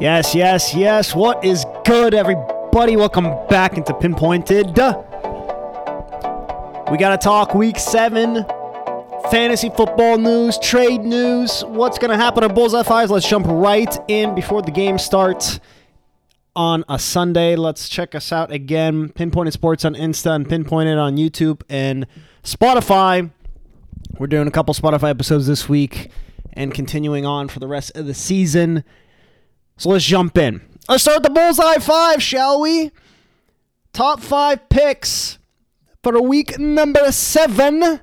Yes, yes, yes. What is good, everybody? Welcome back into Pinpointed. We got to talk week seven, fantasy football news, trade news, what's going to happen at Bullseye Fives. Let's jump right in before the game starts on a Sunday. Let's check us out again. Pinpointed Sports on Insta and Pinpointed on YouTube and Spotify. We're doing a couple Spotify episodes this week and continuing on for the rest of the season. So let's jump in. Let's start the bullseye five, shall we? Top five picks for week number seven.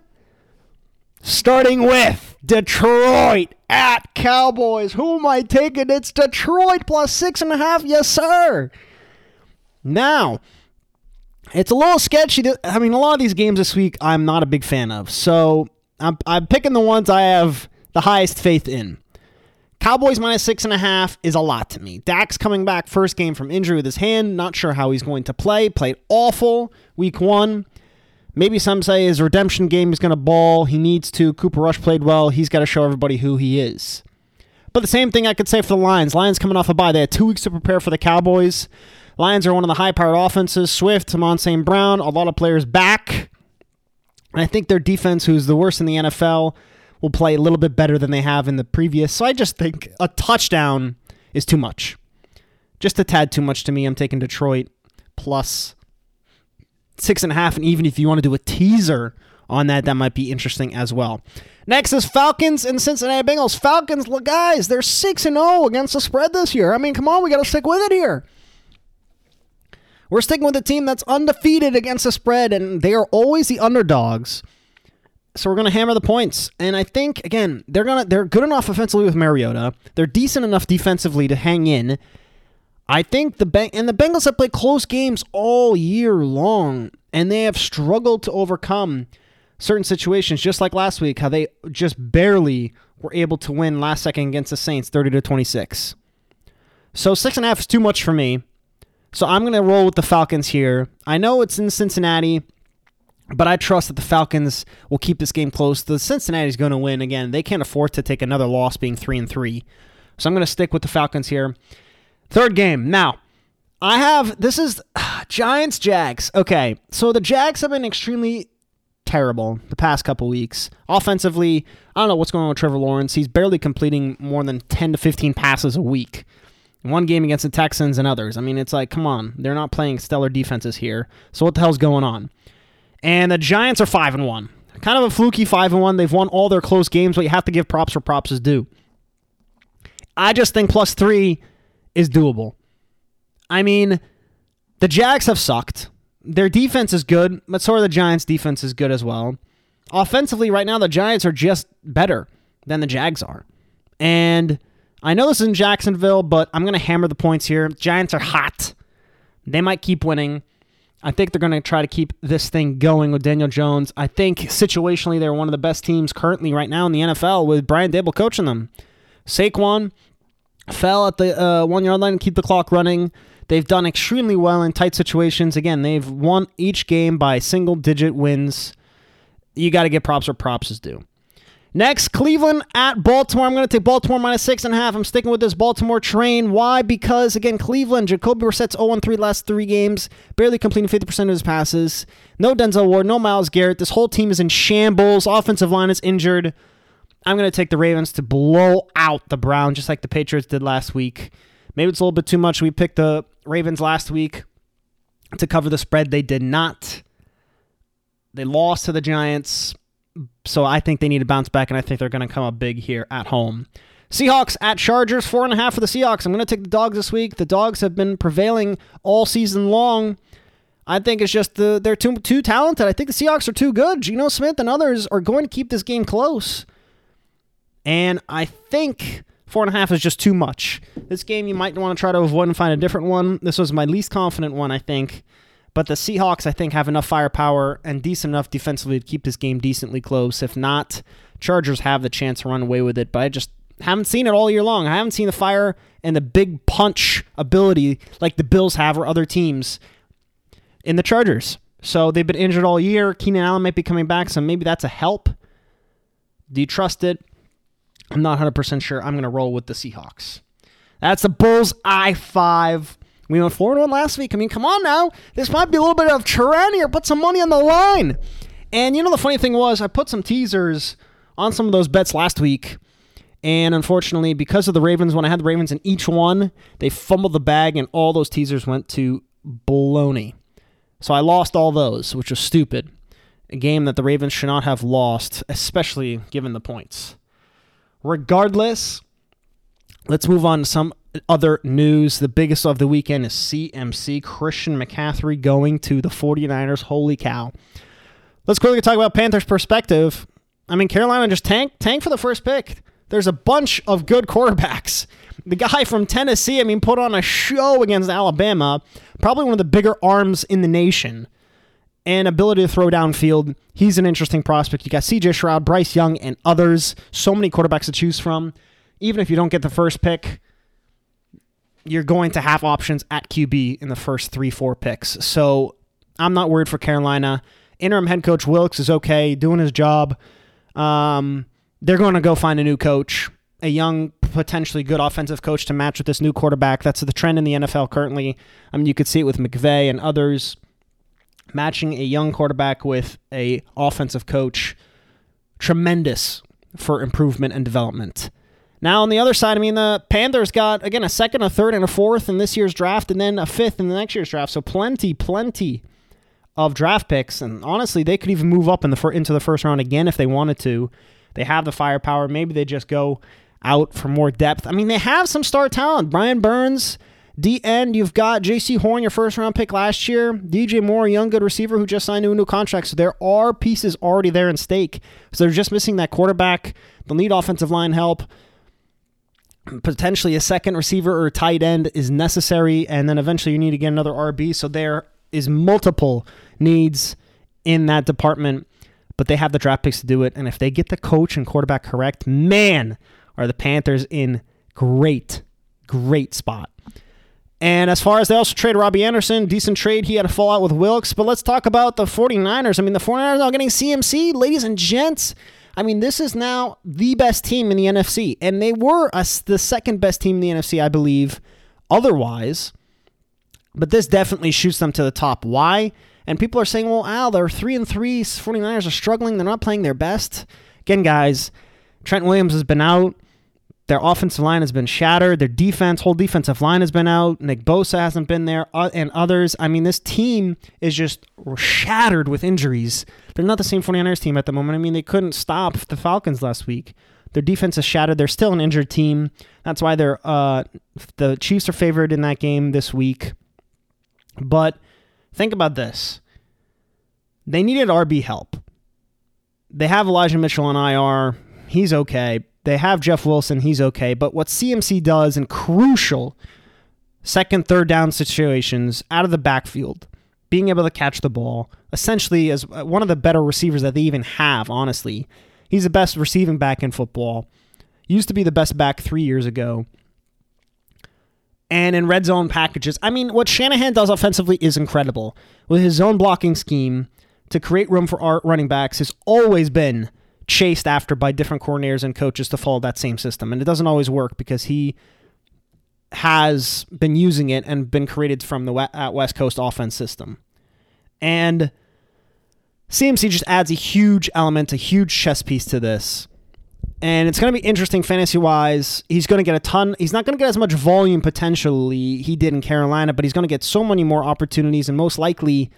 Starting with Detroit at Cowboys. Who am I taking? It's Detroit plus six and a half. Yes, sir. Now, it's a little sketchy. I mean, a lot of these games this week I'm not a big fan of. So I'm, I'm picking the ones I have the highest faith in. Cowboys minus six and a half is a lot to me. Dak's coming back first game from injury with his hand. Not sure how he's going to play. Played awful week one. Maybe some say his redemption game is going to ball. He needs to. Cooper Rush played well. He's got to show everybody who he is. But the same thing I could say for the Lions. Lions coming off a bye. They had two weeks to prepare for the Cowboys. Lions are one of the high powered offenses. Swift, Amon St. Brown, a lot of players back. And I think their defense, who's the worst in the NFL, will play a little bit better than they have in the previous. So I just think a touchdown is too much. Just a tad too much to me. I'm taking Detroit plus six and a half. And even if you want to do a teaser on that, that might be interesting as well. Next is Falcons and Cincinnati Bengals. Falcons, guys, they're 6 and 0 against the spread this year. I mean, come on, we got to stick with it here. We're sticking with a team that's undefeated against the spread, and they are always the underdogs. So we're going to hammer the points. And I think again, they're to they're good enough offensively with Mariota. They're decent enough defensively to hang in. I think the and the Bengals have played close games all year long and they have struggled to overcome certain situations just like last week how they just barely were able to win last second against the Saints 30 to 26. So six and a half is too much for me. So I'm going to roll with the Falcons here. I know it's in Cincinnati. But I trust that the Falcons will keep this game close. The Cincinnati's going to win again. They can't afford to take another loss being 3 and 3. So I'm going to stick with the Falcons here. Third game. Now, I have this is Giants Jags. Okay. So the Jags have been extremely terrible the past couple weeks. Offensively, I don't know what's going on with Trevor Lawrence. He's barely completing more than 10 to 15 passes a week. One game against the Texans and others. I mean, it's like, come on. They're not playing stellar defenses here. So what the hell's going on? And the Giants are 5 and 1. Kind of a fluky 5 and 1. They've won all their close games, but you have to give props where props is due. I just think plus 3 is doable. I mean, the Jags have sucked. Their defense is good, but so are the Giants' defense is good as well. Offensively, right now, the Giants are just better than the Jags are. And I know this is in Jacksonville, but I'm going to hammer the points here. Giants are hot. They might keep winning. I think they're going to try to keep this thing going with Daniel Jones. I think situationally they're one of the best teams currently right now in the NFL with Brian Daboll coaching them. Saquon fell at the uh, one yard line and keep the clock running. They've done extremely well in tight situations. Again, they've won each game by single digit wins. You got to get props where props is due. Next, Cleveland at Baltimore. I'm going to take Baltimore minus six and a half. I'm sticking with this Baltimore train. Why? Because, again, Cleveland, Jacoby Brissett's 0 3 last three games, barely completing 50% of his passes. No Denzel Ward, no Myles Garrett. This whole team is in shambles. Offensive line is injured. I'm going to take the Ravens to blow out the Browns, just like the Patriots did last week. Maybe it's a little bit too much. We picked the Ravens last week to cover the spread. They did not. They lost to the Giants so I think they need to bounce back, and I think they're going to come up big here at home. Seahawks at Chargers, four and a half for the Seahawks. I'm going to take the dogs this week. The dogs have been prevailing all season long. I think it's just the, they're too too talented. I think the Seahawks are too good. Geno Smith and others are going to keep this game close. And I think four and a half is just too much. This game you might want to try to avoid and find a different one. This was my least confident one, I think. But the Seahawks, I think, have enough firepower and decent enough defensively to keep this game decently close. If not, Chargers have the chance to run away with it. But I just haven't seen it all year long. I haven't seen the fire and the big punch ability like the Bills have or other teams in the Chargers. So they've been injured all year. Keenan Allen might be coming back, so maybe that's a help. Do you trust it? I'm not 100% sure. I'm going to roll with the Seahawks. That's the Bulls I 5. We went 4 1 last week. I mean, come on now. This might be a little bit of Turan or Put some money on the line. And you know, the funny thing was, I put some teasers on some of those bets last week. And unfortunately, because of the Ravens, when I had the Ravens in each one, they fumbled the bag and all those teasers went to baloney. So I lost all those, which was stupid. A game that the Ravens should not have lost, especially given the points. Regardless, let's move on to some other news. The biggest of the weekend is CMC, Christian McCaffrey going to the 49ers. Holy cow. Let's quickly talk about Panthers' perspective. I mean, Carolina just tanked, tanked for the first pick. There's a bunch of good quarterbacks. The guy from Tennessee, I mean, put on a show against Alabama, probably one of the bigger arms in the nation, and ability to throw downfield. He's an interesting prospect. You got CJ Stroud, Bryce Young, and others. So many quarterbacks to choose from. Even if you don't get the first pick, you're going to have options at QB in the first three, four picks. So I'm not worried for Carolina. Interim head coach Wilks is okay, doing his job. Um, they're going to go find a new coach, a young, potentially good offensive coach to match with this new quarterback. That's the trend in the NFL currently. I mean, you could see it with McVay and others matching a young quarterback with a offensive coach. Tremendous for improvement and development. Now on the other side, I mean the Panthers got again a second, a third, and a fourth in this year's draft, and then a fifth in the next year's draft. So plenty, plenty of draft picks, and honestly, they could even move up in the fir- into the first round again if they wanted to. They have the firepower. Maybe they just go out for more depth. I mean, they have some star talent. Brian Burns, D end, you've got Jaycee Horn, your first round pick last year. DJ Moore, a young good receiver who just signed a new contract. So there are pieces already there in stake. So they're just missing that quarterback. They'll need offensive line help. Potentially a second receiver or tight end is necessary, and then eventually you need to get another RB. So there is multiple needs in that department but they have the draft picks to do it. And if they get the coach and quarterback correct, man, are the Panthers in great, great spot. And as far as they also trade Robbie Anderson, decent trade. He had a fallout with Wilks. But let's talk about the 49ers. I mean, the 49ers are getting CMC, ladies and gents. I mean, this is now the best team in the NFC. And they were a, the second best team in the NFC, I believe, otherwise. But this definitely shoots them to the top. Why? And people are saying, well, Al, they're 3 and 3. 49ers are struggling. They're not playing their best. Again, guys, Trent Williams has been out. Their offensive line has been shattered. Their defense, whole defensive line has been out. Nick Bosa hasn't been there, uh, and others. I mean, this team is just shattered with injuries. They're not the same 49ers team at the moment. I mean, they couldn't stop the Falcons last week. Their defense is shattered. They're still an injured team. That's why they're uh, the Chiefs are favored in that game this week. But Think about this. They needed RB help. They have Elijah Mitchell on IR. He's okay. They have Jeff Wilson. He's okay. But what CMC does in crucial second, third down situations out of the backfield, being able to catch the ball, essentially as uh, one of the better receivers that they even have, honestly. He's the best receiving back in football. Used to be the best back three years ago and in red zone packages. I mean, what Shanahan does offensively is incredible. With his zone blocking scheme to create room for our running backs has always been chased after by different coordinators and coaches to follow that same system. And it doesn't always work because he has been using it and been created from the uh, West Coast offense system. And CMC just adds a huge element, a huge chess piece to this and it's going to be interesting fantasy wise. He's going to get a ton. He's not going to get as much volume potentially he did in Carolina, but he's going to get so many more opportunities, and most likely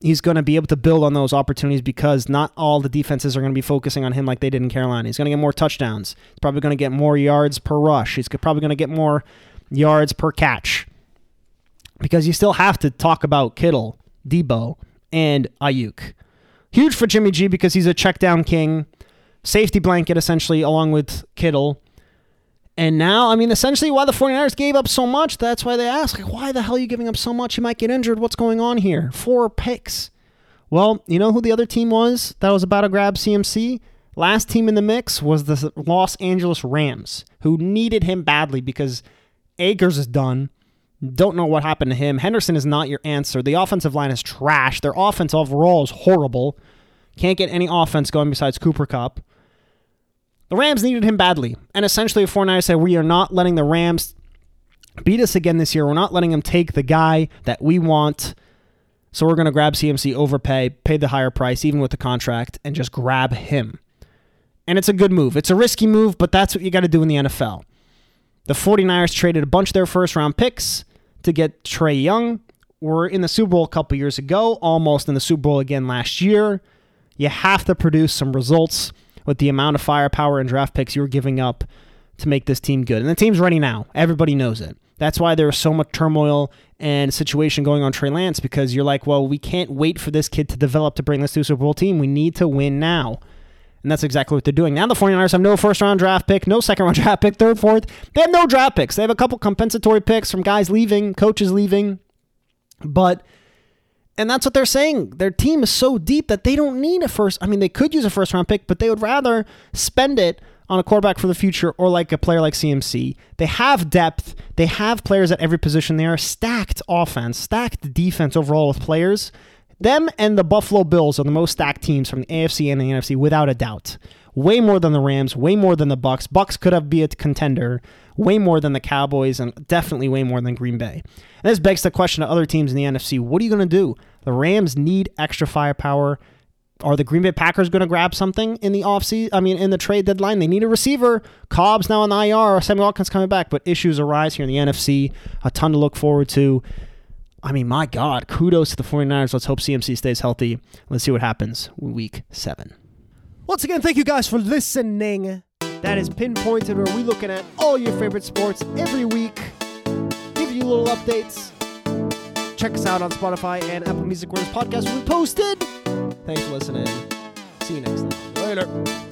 he's going to be able to build on those opportunities because not all the defenses are going to be focusing on him like they did in Carolina. He's going to get more touchdowns. He's probably going to get more yards per rush. He's probably going to get more yards per catch because you still have to talk about Kittle, Deebo, and Aiyuk. Huge for Jimmy G because he's a check down king safety blanket essentially along with Kittle. And now, I mean, essentially, why the 49ers gave up so much, that's why they ask, like, why the hell are you giving up so much? You might get injured. What's going on here? Four picks. Well, you know who the other team was that was about to grab CMC? Last team in the mix was the Los Angeles Rams, who needed him badly because Akers is done. Don't know what happened to him. Henderson is not your answer. The offensive line is trash. Their offense overall is horrible. Can't get any offense going besides Cooper Kupp. The Rams needed him badly. And essentially, the 49ers said, We are not letting the Rams beat us again this year. We're not letting him take the guy that we want. So we're going to grab CMC, overpay, pay the higher price, even with the contract, and just grab him. And it's a good move. It's a risky move, but that's what you got to do in the NFL. The 49ers traded a bunch of their first round picks to get Trey Young. We're in the Super Bowl a couple years ago, almost in the Super Bowl again last year. You have to produce some results with the amount of firepower and draft picks you're giving up to make this team good. And the team's ready now. Everybody knows it. That's why there's so much turmoil and situation going on Trey Lance because you're like, well, we can't wait for this kid to develop to bring this to a Super Bowl team. We need to win now. And that's exactly what they're doing. Now the 49ers have no first round draft pick, no second round draft pick, third, fourth. They have no draft picks. They have a couple compensatory picks from guys leaving, coaches leaving. But and that's what they're saying. Their team is so deep that they don't need a first. I mean, they could use a first round pick, but they would rather spend it on a quarterback for the future or like a player like CMC. They have depth. They have players at every position. They are stacked offense, stacked defense overall with players. Them and the Buffalo Bills are the most stacked teams from the AFC and the NFC without a doubt. Way more than the Rams, way more than the Bucs. Bucs could have be a contender, way more than the Cowboys, and definitely way more than Green Bay. And this begs the question to other teams in the NFC: What are you going to do? The Rams need extra firepower. Are the Green Bay Packers going to grab something in the offseason? I mean, in the trade deadline, they need a receiver. Cobb's now on the IR. Sammy Watkins coming back, but issues arise here in the NFC. A ton to look forward to. I mean, my God, kudos to the 49ers. Let's hope CMC stays healthy. Let's see what happens week seven. Once again, thank you guys for listening. That is pinpointed where we're looking at all your favorite sports every week. Give you little updates. Check us out on Spotify and Apple Music where this podcast will be posted. Thanks for listening. See you next time. Later.